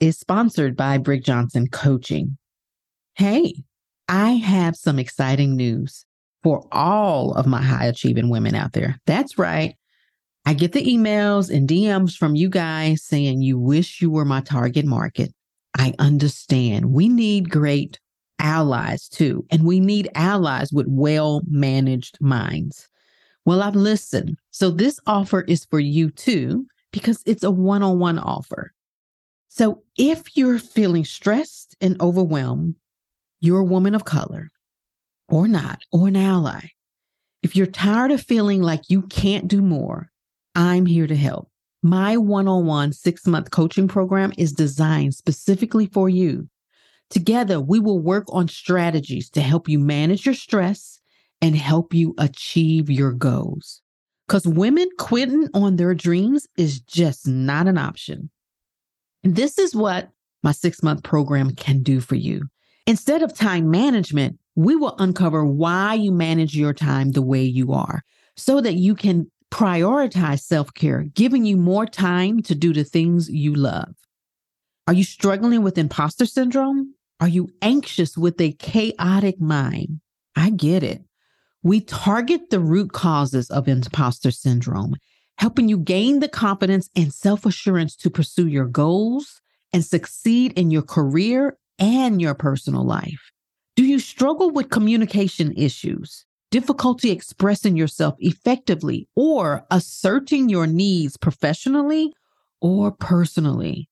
Is sponsored by Brig Johnson Coaching. Hey, I have some exciting news for all of my high achieving women out there. That's right. I get the emails and DMs from you guys saying you wish you were my target market. I understand. We need great allies too, and we need allies with well managed minds. Well, I've listened. So this offer is for you too, because it's a one on one offer. So if you're feeling stressed and overwhelmed, you're a woman of color or not, or an ally. If you're tired of feeling like you can't do more, I'm here to help. My one on one six month coaching program is designed specifically for you. Together, we will work on strategies to help you manage your stress and help you achieve your goals. Because women quitting on their dreams is just not an option. This is what my six month program can do for you. Instead of time management, we will uncover why you manage your time the way you are so that you can prioritize self care, giving you more time to do the things you love. Are you struggling with imposter syndrome? Are you anxious with a chaotic mind? I get it. We target the root causes of imposter syndrome helping you gain the confidence and self assurance to pursue your goals and succeed in your career and your personal life. Do you struggle with communication issues, difficulty expressing yourself effectively, or asserting your needs professionally or personally?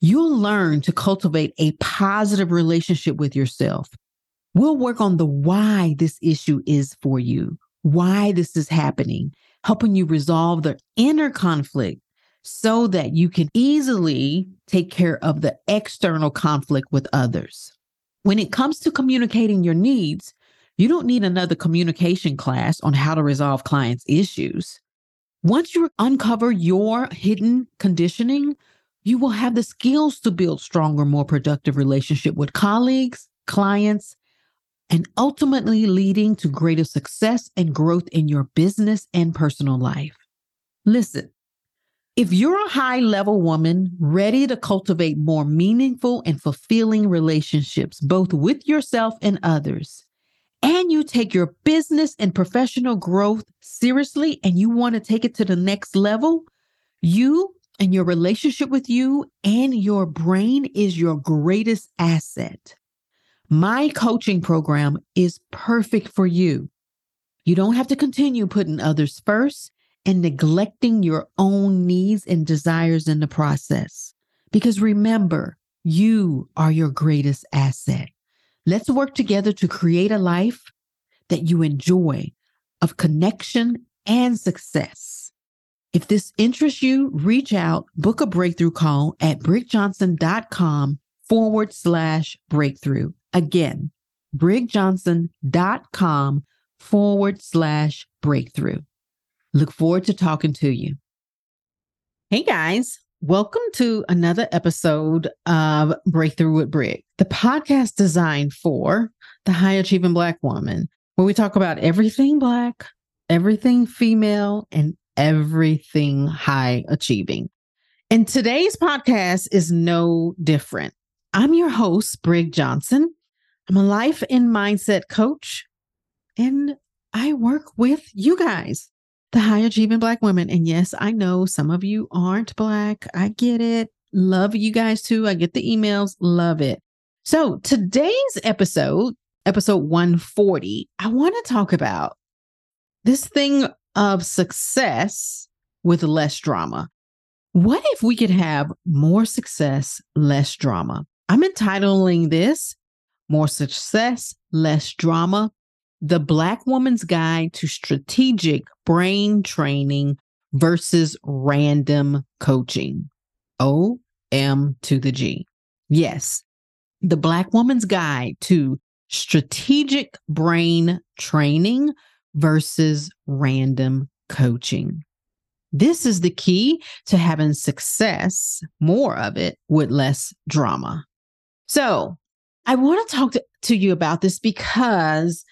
You'll learn to cultivate a positive relationship with yourself. We'll work on the why this issue is for you, why this is happening, helping you resolve the inner conflict so that you can easily take care of the external conflict with others. When it comes to communicating your needs, you don't need another communication class on how to resolve clients' issues. Once you uncover your hidden conditioning, you will have the skills to build stronger, more productive relationship with colleagues, clients, and ultimately leading to greater success and growth in your business and personal life. Listen, if you're a high level woman ready to cultivate more meaningful and fulfilling relationships, both with yourself and others, and you take your business and professional growth seriously and you want to take it to the next level, you and your relationship with you and your brain is your greatest asset. My coaching program is perfect for you. You don't have to continue putting others first and neglecting your own needs and desires in the process. Because remember, you are your greatest asset. Let's work together to create a life that you enjoy of connection and success. If this interests you, reach out, book a breakthrough call at brigjohnson.com forward slash breakthrough. Again, brigjohnson.com forward slash breakthrough. Look forward to talking to you. Hey guys, welcome to another episode of Breakthrough with Brig, the podcast designed for the high achieving Black woman, where we talk about everything Black, everything female, and everything high achieving. And today's podcast is no different. I'm your host, Brig Johnson. I'm a life and mindset coach, and I work with you guys, the high achieving Black women. And yes, I know some of you aren't Black. I get it. Love you guys too. I get the emails. Love it. So today's episode, episode 140, I want to talk about this thing of success with less drama. What if we could have more success, less drama? I'm entitling this more success, less drama. The Black Woman's Guide to Strategic Brain Training versus Random Coaching. O M to the G. Yes, the Black Woman's Guide to Strategic Brain Training versus Random Coaching. This is the key to having success, more of it with less drama. So, I want to talk to, you about this because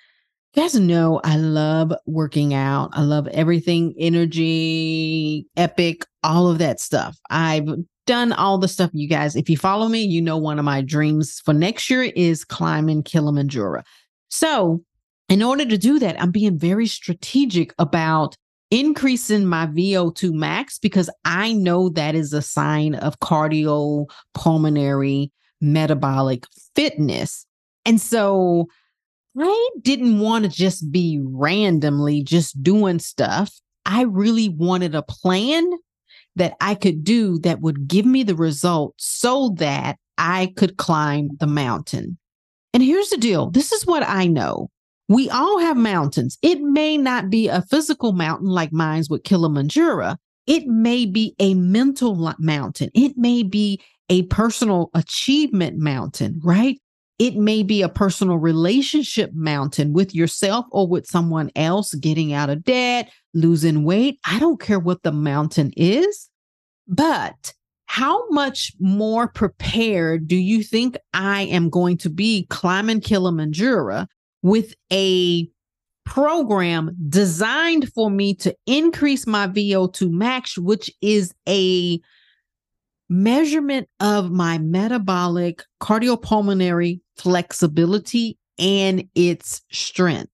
you guys know I love working out. I love everything energy, epic, all of that stuff. I've done all the stuff, you guys. If you follow me, you know one of my dreams for next year is climbing Kilimanjaro. So, in order to do that, I'm being very strategic about increasing my VO2 max because I know that is a sign of cardio pulmonary metabolic fitness. And so I didn't want to just be randomly just doing stuff. I really wanted a plan that I could do that would give me the result so that I could climb the mountain. And here's the deal this is what I know. We all have mountains. It may not be a physical mountain like mine's with Kilimanjaro. It may be a mental mountain. It may be a personal achievement mountain, right? It may be a personal relationship mountain with yourself or with someone else, getting out of debt, losing weight. I don't care what the mountain is, but how much more prepared do you think I am going to be climbing Kilimanjaro with a program designed for me to increase my VO2 max, which is a measurement of my metabolic cardiopulmonary flexibility and its strength,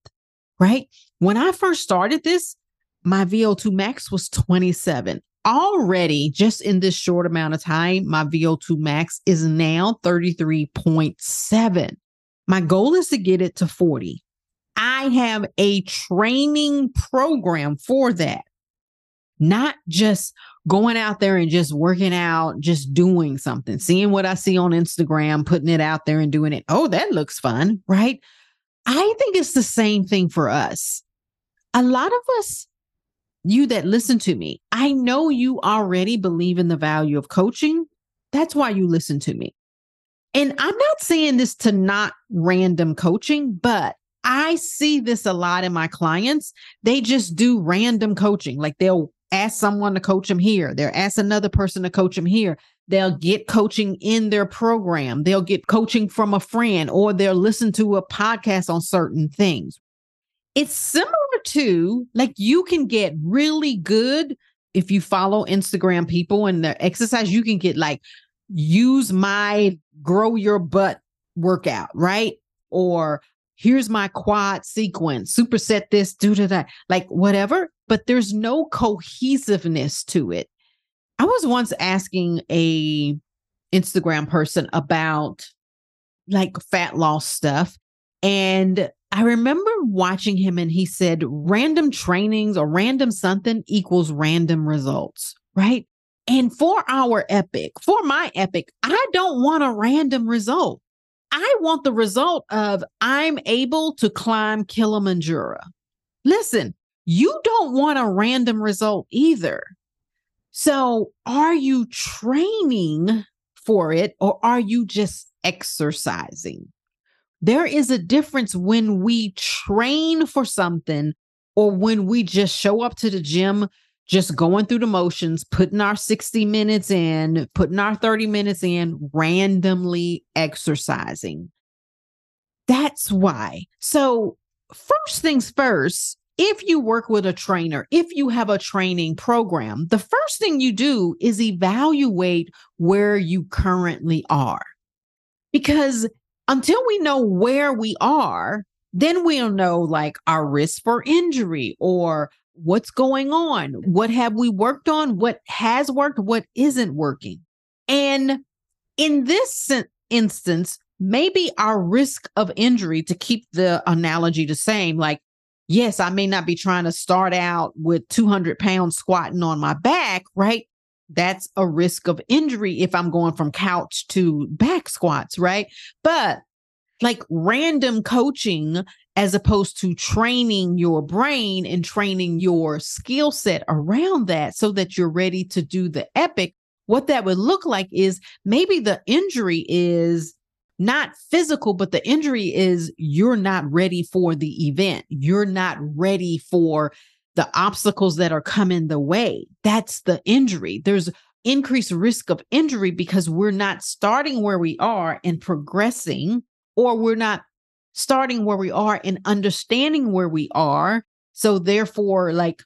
right? When I first started this, my VO2 max was 27. Already, just in this short amount of time, my VO2 max is now 33.7. My goal is to get it to 40. I have a training program for that, not just going out there and just working out, just doing something, seeing what I see on Instagram, putting it out there and doing it. Oh, that looks fun, right? I think it's the same thing for us. A lot of us, you that listen to me, I know you already believe in the value of coaching. That's why you listen to me. And I'm not saying this to not random coaching, but I see this a lot in my clients. They just do random coaching. Like they'll ask someone to coach them here. They'll ask another person to coach them here. They'll get coaching in their program. They'll get coaching from a friend or they'll listen to a podcast on certain things. It's similar to like you can get really good if you follow Instagram people and their exercise, you can get like use my grow your butt workout, right? Or here's my quad sequence, superset this, do to that, like whatever but there's no cohesiveness to it. I was once asking a Instagram person about like fat loss stuff and I remember watching him and he said random trainings or random something equals random results, right? And for our epic, for my epic, I don't want a random result. I want the result of I'm able to climb Kilimanjaro. Listen, you don't want a random result either. So, are you training for it or are you just exercising? There is a difference when we train for something or when we just show up to the gym, just going through the motions, putting our 60 minutes in, putting our 30 minutes in, randomly exercising. That's why. So, first things first, if you work with a trainer, if you have a training program, the first thing you do is evaluate where you currently are. Because until we know where we are, then we'll know like our risk for injury or what's going on. What have we worked on? What has worked? What isn't working? And in this instance, maybe our risk of injury, to keep the analogy the same, like yes, I may not be trying to start out with 200 pounds squatting on my back, right? That's a risk of injury if I'm going from couch to back squats, right? But like random coaching as opposed to training your brain and training your skill set around that so that you're ready to do the epic what that would look like is maybe the injury is not physical, but the injury is you're not ready for the event. You're not ready for the obstacles that are coming the way. That's the injury. There's increased risk of injury because we're not starting where we are and progressing, or we're not starting where we are and understanding where we are. So, therefore, like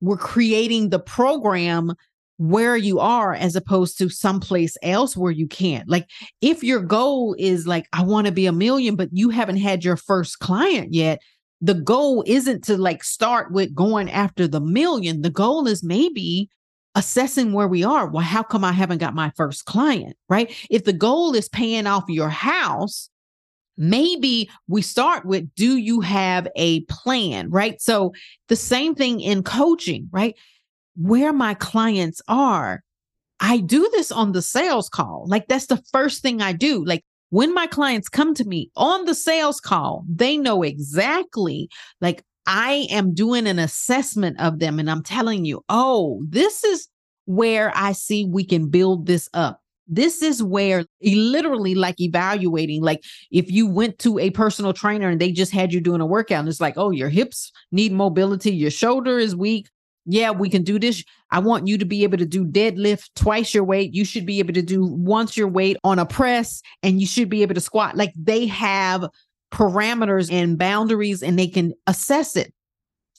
we're creating the program where you are as opposed to someplace else where you can't. Like if your goal is like I want to be a million but you haven't had your first client yet, the goal isn't to like start with going after the million. The goal is maybe assessing where we are. Well, how come I haven't got my first client, right? If the goal is paying off your house, maybe we start with do you have a plan, right? So the same thing in coaching, right? Where my clients are, I do this on the sales call. Like that's the first thing I do. Like when my clients come to me on the sales call, they know exactly like I am doing an assessment of them and I'm telling you, oh, this is where I see we can build this up. This is where literally like evaluating, like if you went to a personal trainer and they just had you doing a workout and it's like, oh, your hips need mobility, your shoulder is weak, yeah, we can do this. I want you to be able to do deadlift twice your weight. You should be able to do once your weight on a press and you should be able to squat. Like they have parameters and boundaries and they can assess it.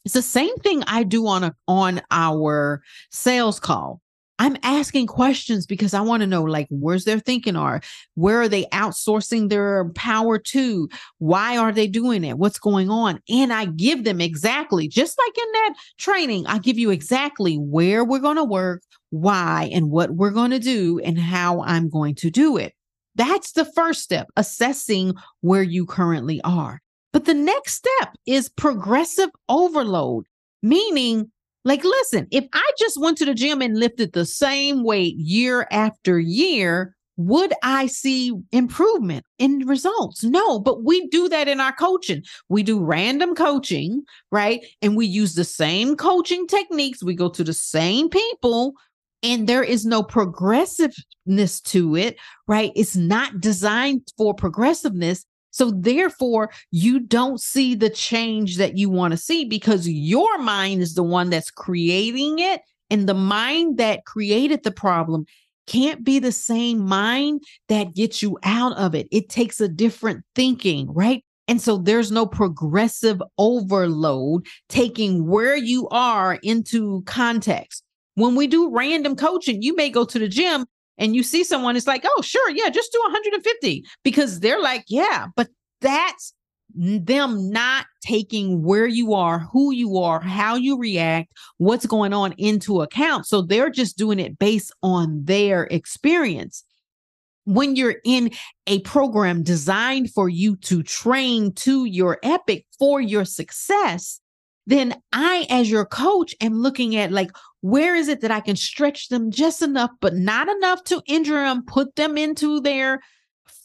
It's the same thing I do on a on our sales call. I'm asking questions because I want to know like where's their thinking are? Where are they outsourcing their power to? Why are they doing it? What's going on? And I give them exactly just like in that training I give you exactly where we're going to work why and what we're going to do and how I'm going to do it. That's the first step assessing where you currently are. But the next step is progressive overload meaning like, listen, if I just went to the gym and lifted the same weight year after year, would I see improvement in results? No, but we do that in our coaching. We do random coaching, right? And we use the same coaching techniques. We go to the same people, and there is no progressiveness to it, right? It's not designed for progressiveness. So therefore, you don't see the change that you want to see because your mind is the one that's creating it. And the mind that created the problem can't be the same mind that gets you out of it. It takes a different thinking, right? And so there's no progressive overload taking where you are into context. When we do random coaching, you may go to the gym and you see someone, it's like, oh, sure, yeah, just do 150 because they're like, yeah, but that's them not taking where you are, who you are, how you react, what's going on into account. So they're just doing it based on their experience. When you're in a program designed for you to train to your epic for your success, then I, as your coach, am looking at like, where is it that I can stretch them just enough, but not enough to injure them, put them into their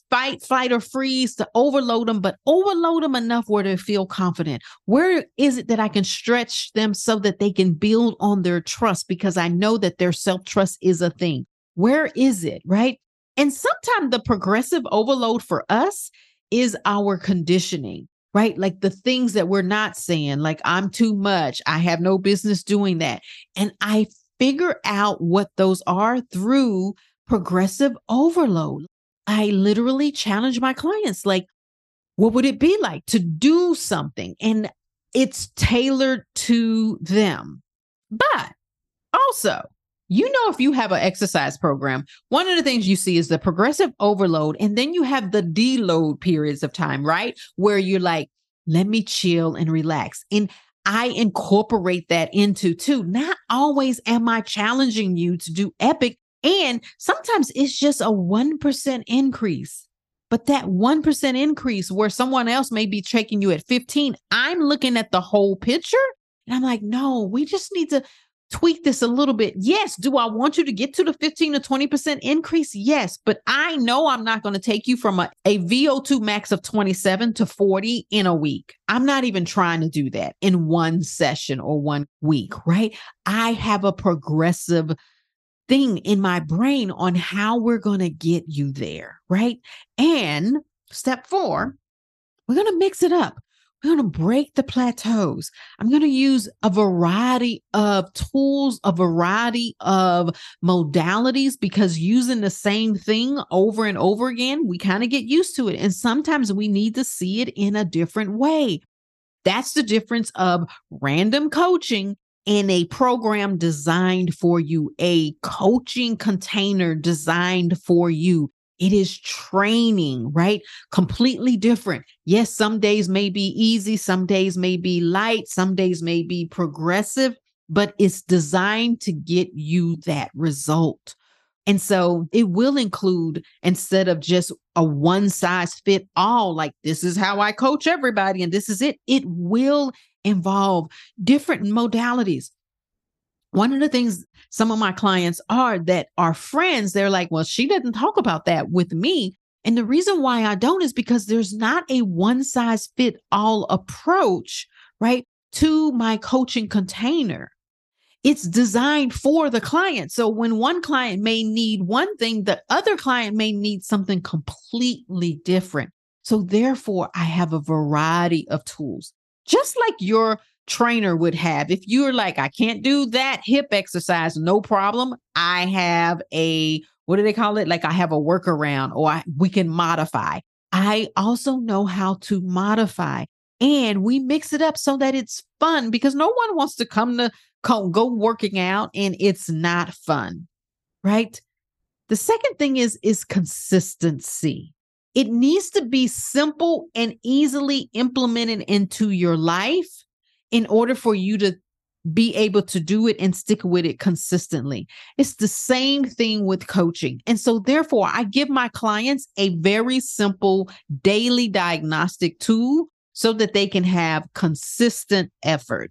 fight, flight, or freeze to overload them, but overload them enough where they feel confident? Where is it that I can stretch them so that they can build on their trust? Because I know that their self trust is a thing. Where is it? Right. And sometimes the progressive overload for us is our conditioning right? Like the things that we're not saying, like I'm too much, I have no business doing that. And I figure out what those are through progressive overload. I literally challenge my clients like, what would it be like to do something? And it's tailored to them. But also, you know, if you have an exercise program, one of the things you see is the progressive overload, and then you have the deload periods of time, right? Where you're like, let me chill and relax. And I incorporate that into too. Not always am I challenging you to do epic, and sometimes it's just a 1% increase. But that 1% increase where someone else may be checking you at 15, I'm looking at the whole picture and I'm like, no, we just need to tweak this a little bit. Yes. Do I want you to get to the 15 to 20% increase? Yes. But I know I'm not going to take you from a, a VO2 max of 27 to 40 in a week. I'm not even trying to do that in one session or one week, right? I have a progressive thing in my brain on how we're going to get you there, right? And step four, we're going to mix it up. We're going to break the plateaus. I'm going to use a variety of tools, a variety of modalities because using the same thing over and over again, we kind of get used to it. And sometimes we need to see it in a different way. That's the difference of random coaching and a program designed for you, a coaching container designed for you. It is training, right? Completely different. Yes, some days may be easy, some days may be light, some days may be progressive, but it's designed to get you that result. And so it will include, instead of just a one size fit all, like this is how I coach everybody and this is it, it will involve different modalities one of the things some of my clients are that are friends, they're like, well, she doesn't talk about that with me. And the reason why I don't is because there's not a one size fit all approach, right, to my coaching container. It's designed for the client. So when one client may need one thing, the other client may need something completely different. So therefore, I have a variety of tools. Just like your trainer would have. If you're like, I can't do that hip exercise, no problem. I have a, what do they call it? Like I have a workaround or I, we can modify. I also know how to modify and we mix it up so that it's fun because no one wants to come to come, go working out and it's not fun. Right. The second thing is, is consistency. It needs to be simple and easily implemented into your life in order for you to be able to do it and stick with it consistently. It's the same thing with coaching. And so, therefore, I give my clients a very simple daily diagnostic tool so that they can have consistent effort.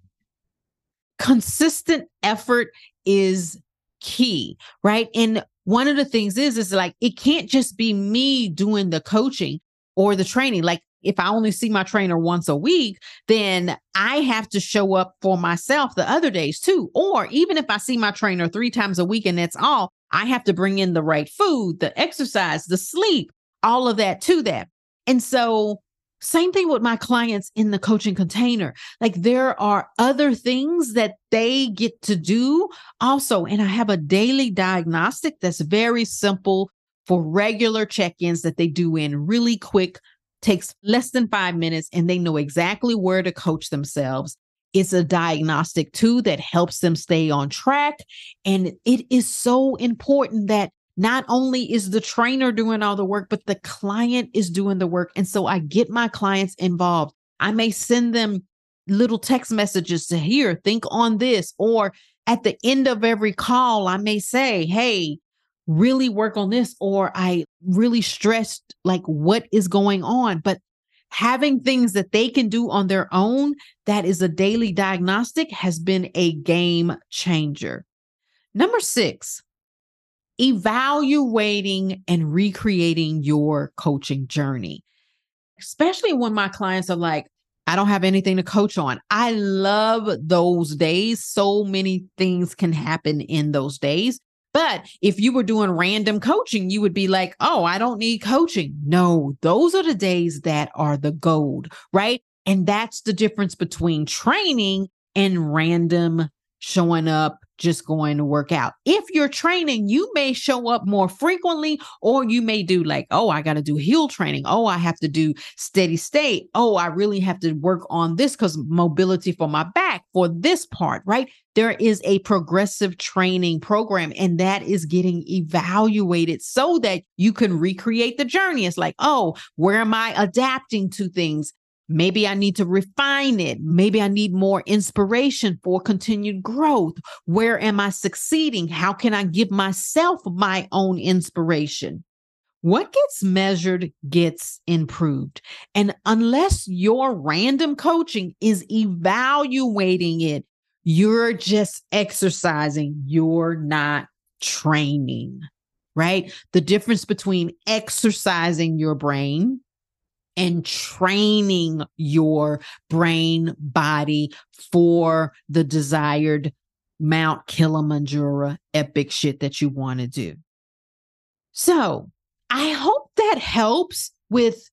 Consistent effort is key, right? And one of the things is, is like, it can't just be me doing the coaching or the training. Like if I only see my trainer once a week, then I have to show up for myself the other days too. Or even if I see my trainer three times a week and that's all, I have to bring in the right food, the exercise, the sleep, all of that to that. And so, same thing with my clients in the coaching container. Like there are other things that they get to do also. And I have a daily diagnostic that's very simple for regular check ins that they do in really quick takes less than five minutes and they know exactly where to coach themselves. It's a diagnostic tool that helps them stay on track. And it is so important that not only is the trainer doing all the work, but the client is doing the work. And so I get my clients involved. I may send them little text messages to here, think on this. Or at the end of every call, I may say, Hey, really work on this or I really stressed like what is going on. But having things that they can do on their own that is a daily diagnostic has been a game changer. Number six, evaluating and recreating your coaching journey, especially when my clients are like, I don't have anything to coach on. I love those days. So many things can happen in those days. But if you were doing random coaching, you would be like, oh, I don't need coaching. No, those are the days that are the gold, right? And that's the difference between training and random showing up, just going to work out. If you're training, you may show up more frequently, or you may do like, oh, I got to do heel training. Oh, I have to do steady state. Oh, I really have to work on this because mobility for my back for this part, right? There is a progressive training program, and that is getting evaluated so that you can recreate the journey. It's like, oh, where am I adapting to things? Maybe I need to refine it. Maybe I need more inspiration for continued growth. Where am I succeeding? How can I give myself my own inspiration? What gets measured gets improved. And unless your random coaching is evaluating it, you're just exercising, you're not training, right? The difference between exercising your brain and training your brain body for the desired Mount Kilimanjaro epic shit that you want to do. So I hope that helps with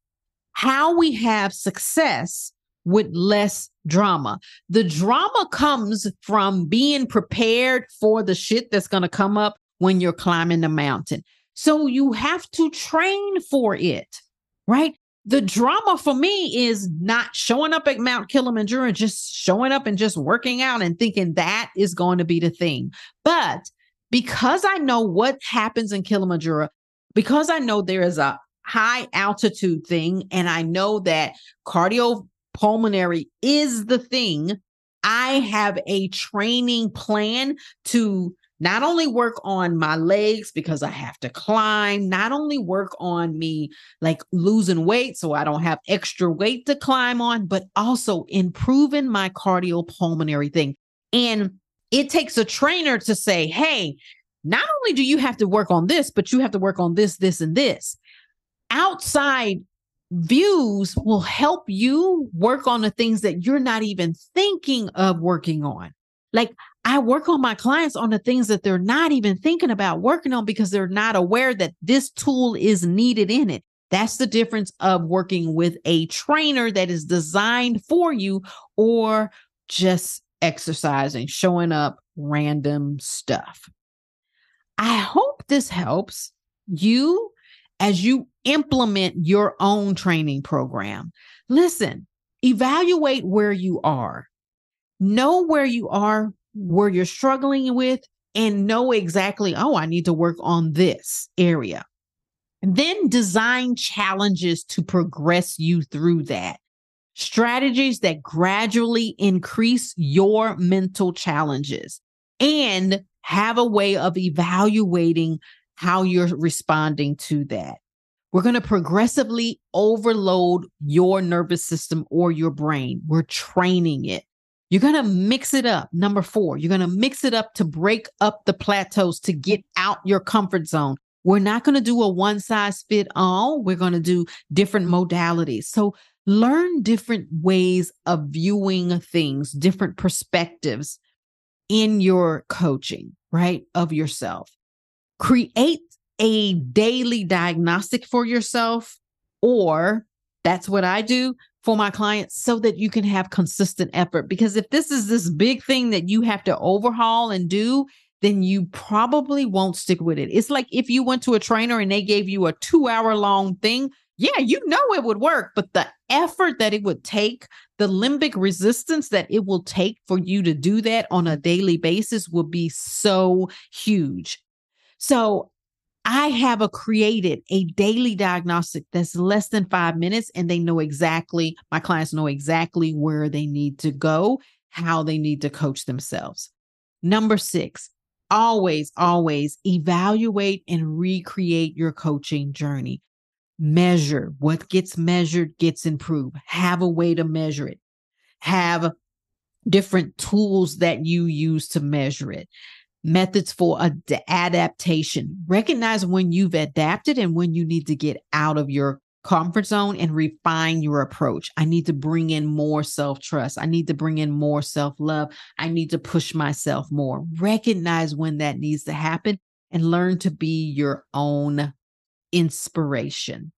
how we have success with less drama. The drama comes from being prepared for the shit that's going to come up when you're climbing the mountain. So you have to train for it, right? The drama for me is not showing up at Mount Kilimanjaro, and just showing up and just working out and thinking that is going to be the thing. But because I know what happens in Kilimanjaro, because I know there is a high altitude thing, and I know that cardiopulmonary is the thing, I have a training plan to not only work on my legs because I have to climb, not only work on me like losing weight so I don't have extra weight to climb on, but also improving my cardiopulmonary thing. And it takes a trainer to say, hey, not only do you have to work on this, but you have to work on this, this, and this. Outside views will help you work on the things that you're not even thinking of working on. Like I work on my clients on the things that they're not even thinking about working on because they're not aware that this tool is needed in it. That's the difference of working with a trainer that is designed for you or just exercising, showing up random stuff. I hope this helps you as you implement your own training program. Listen, evaluate where you are. Know where you are where you're struggling with and know exactly, oh, I need to work on this area. And then design challenges to progress you through that. Strategies that gradually increase your mental challenges and have a way of evaluating how you're responding to that. We're going to progressively overload your nervous system or your brain. We're training it. You're going to mix it up. Number four, you're going to mix it up to break up the plateaus to get out your comfort zone. We're not going to do a one size fit all. We're going to do different modalities. So learn different ways of viewing things, different perspectives in your coaching, right? Of yourself. Create a daily diagnostic for yourself, or that's what I do for my clients so that you can have consistent effort. Because if this is this big thing that you have to overhaul and do, then you probably won't stick with it. It's like if you went to a trainer and they gave you a two hour long thing. Yeah, you know it would work, but the effort that it would take, the limbic resistance that it will take for you to do that on a daily basis will be so huge. So I have a created a daily diagnostic that's less than five minutes, and they know exactly, my clients know exactly where they need to go, how they need to coach themselves. Number six, always, always evaluate and recreate your coaching journey. Measure what gets measured gets improved. Have a way to measure it. Have different tools that you use to measure it methods for ad- adaptation. Recognize when you've adapted and when you need to get out of your comfort zone and refine your approach. I need to bring in more self trust. I need to bring in more self love. I need to push myself more. Recognize when that needs to happen and learn to be your own inspiration.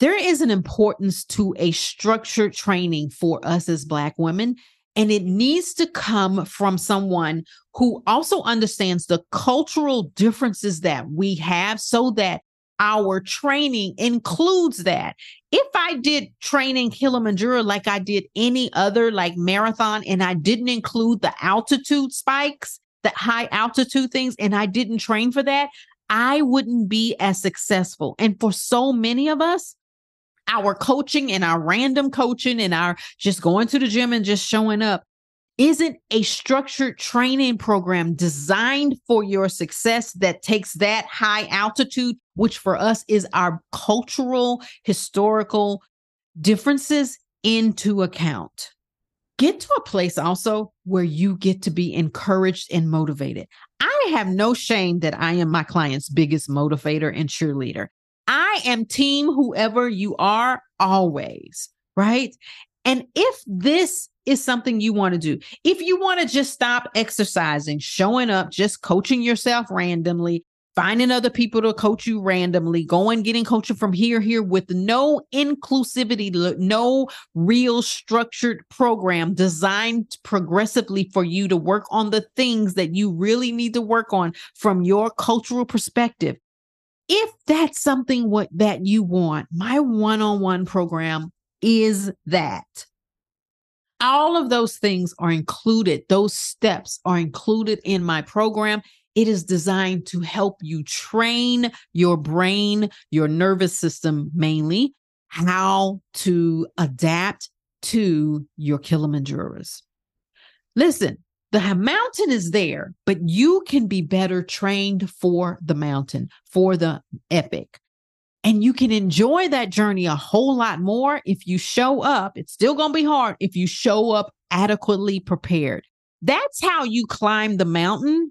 There is an importance to a structured training for us as Black women and it needs to come from someone who also understands the cultural differences that we have so that our training includes that. If I did training Kilimanjaro like I did any other like marathon and I didn't include the altitude spikes, the high altitude things, and I didn't train for that, I wouldn't be as successful. And for so many of us, our coaching and our random coaching and our just going to the gym and just showing up isn't a structured training program designed for your success that takes that high altitude, which for us is our cultural, historical differences into account. Get to a place also where you get to be encouraged and motivated. I have no shame that I am my client's biggest motivator and cheerleader. I am team whoever you are always, right? And if this is something you want to do, if you want to just stop exercising, showing up, just coaching yourself randomly, finding other people to coach you randomly, going getting coaching from here, here with no inclusivity, no real structured program designed progressively for you to work on the things that you really need to work on from your cultural perspective. If that's something what that you want, my one-on-one program is that. All of those things are included. Those steps are included in my program. It is designed to help you train your brain, your nervous system mainly, how to adapt to your Kilimanjaros. Listen, the mountain is there, but you can be better trained for the mountain, for the epic. And you can enjoy that journey a whole lot more if you show up. It's still going to be hard if you show up adequately prepared. That's how you climb the mountain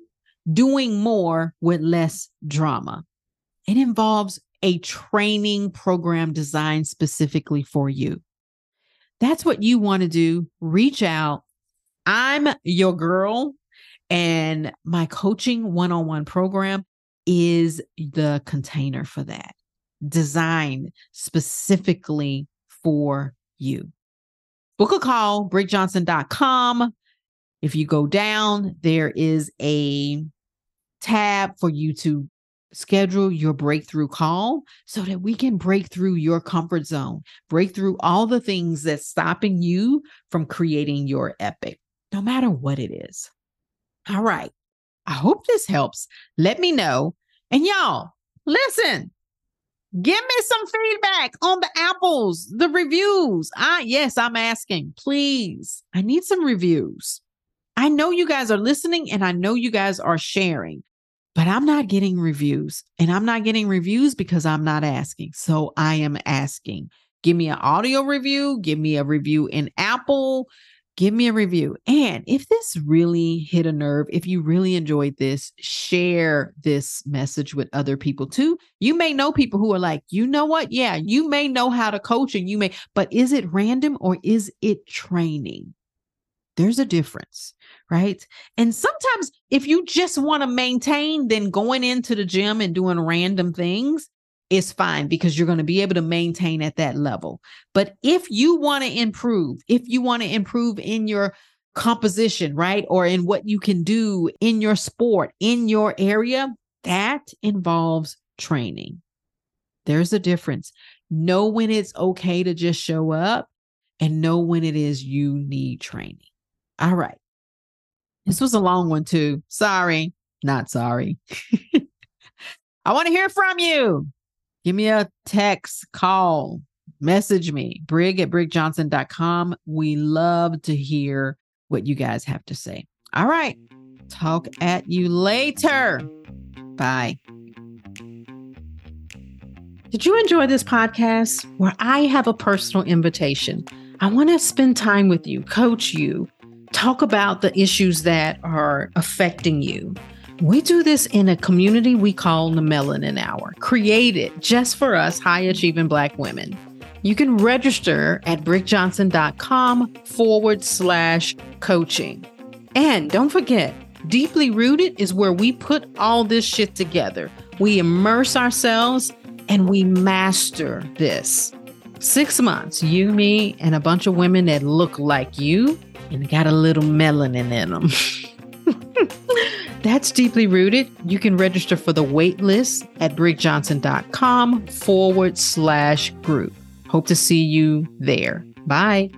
doing more with less drama. It involves a training program designed specifically for you. That's what you want to do. Reach out. I'm your girl, and my coaching one on one program is the container for that, designed specifically for you. Book a call, brigjohnson.com if you go down, there is a tab for you to schedule your breakthrough call so that we can break through your comfort zone, break through all the things that's stopping you from creating your epic, no matter what it is. All right. I hope this helps. Let me know. And y'all, listen, give me some feedback on the apples, the reviews. Ah, yes, I'm asking. Please. I need some reviews. I know you guys are listening and I know you guys are sharing, but I'm not getting reviews. And I'm not getting reviews because I'm not asking. So I am asking. Give me an audio review, give me a review in Apple, give me a review. And if this really hit a nerve, if you really enjoyed this, share this message with other people too. You may know people who are like, you know what? Yeah, you may know how to coach and you may, but is it random or is it training? There's a difference, right? And sometimes if you just want to maintain, then going into the gym and doing random things is fine because you're going to be able to maintain at that level. But if you want to improve, if you want to improve in your composition, right? Or in what you can do in your sport, in your area, that involves training. There's a difference. Know when it's okay to just show up and know when it is you need training. All right. This was a long one too. Sorry, not sorry. I want to hear from you. Give me a text, call, message me, brig at brigjohnson.com. We love to hear what you guys have to say. All right. Talk at you later. Bye. Did you enjoy this podcast where I have a personal invitation? I want to spend time with you, coach you talk about the issues that are affecting you. We do this in a community we call the Melanin Hour, created just for us high achieving Black women. You can register at brigjohnson.com forward slash coaching. And don't forget, Deeply Rooted is where we put all this shit together. We immerse ourselves and we master this. Six months, you, me, and a bunch of women that look like you and got a little melanin in them. That's deeply rooted. You can register for the wait list at brigjohnson.com forward slash group. Hope to see you there. Bye.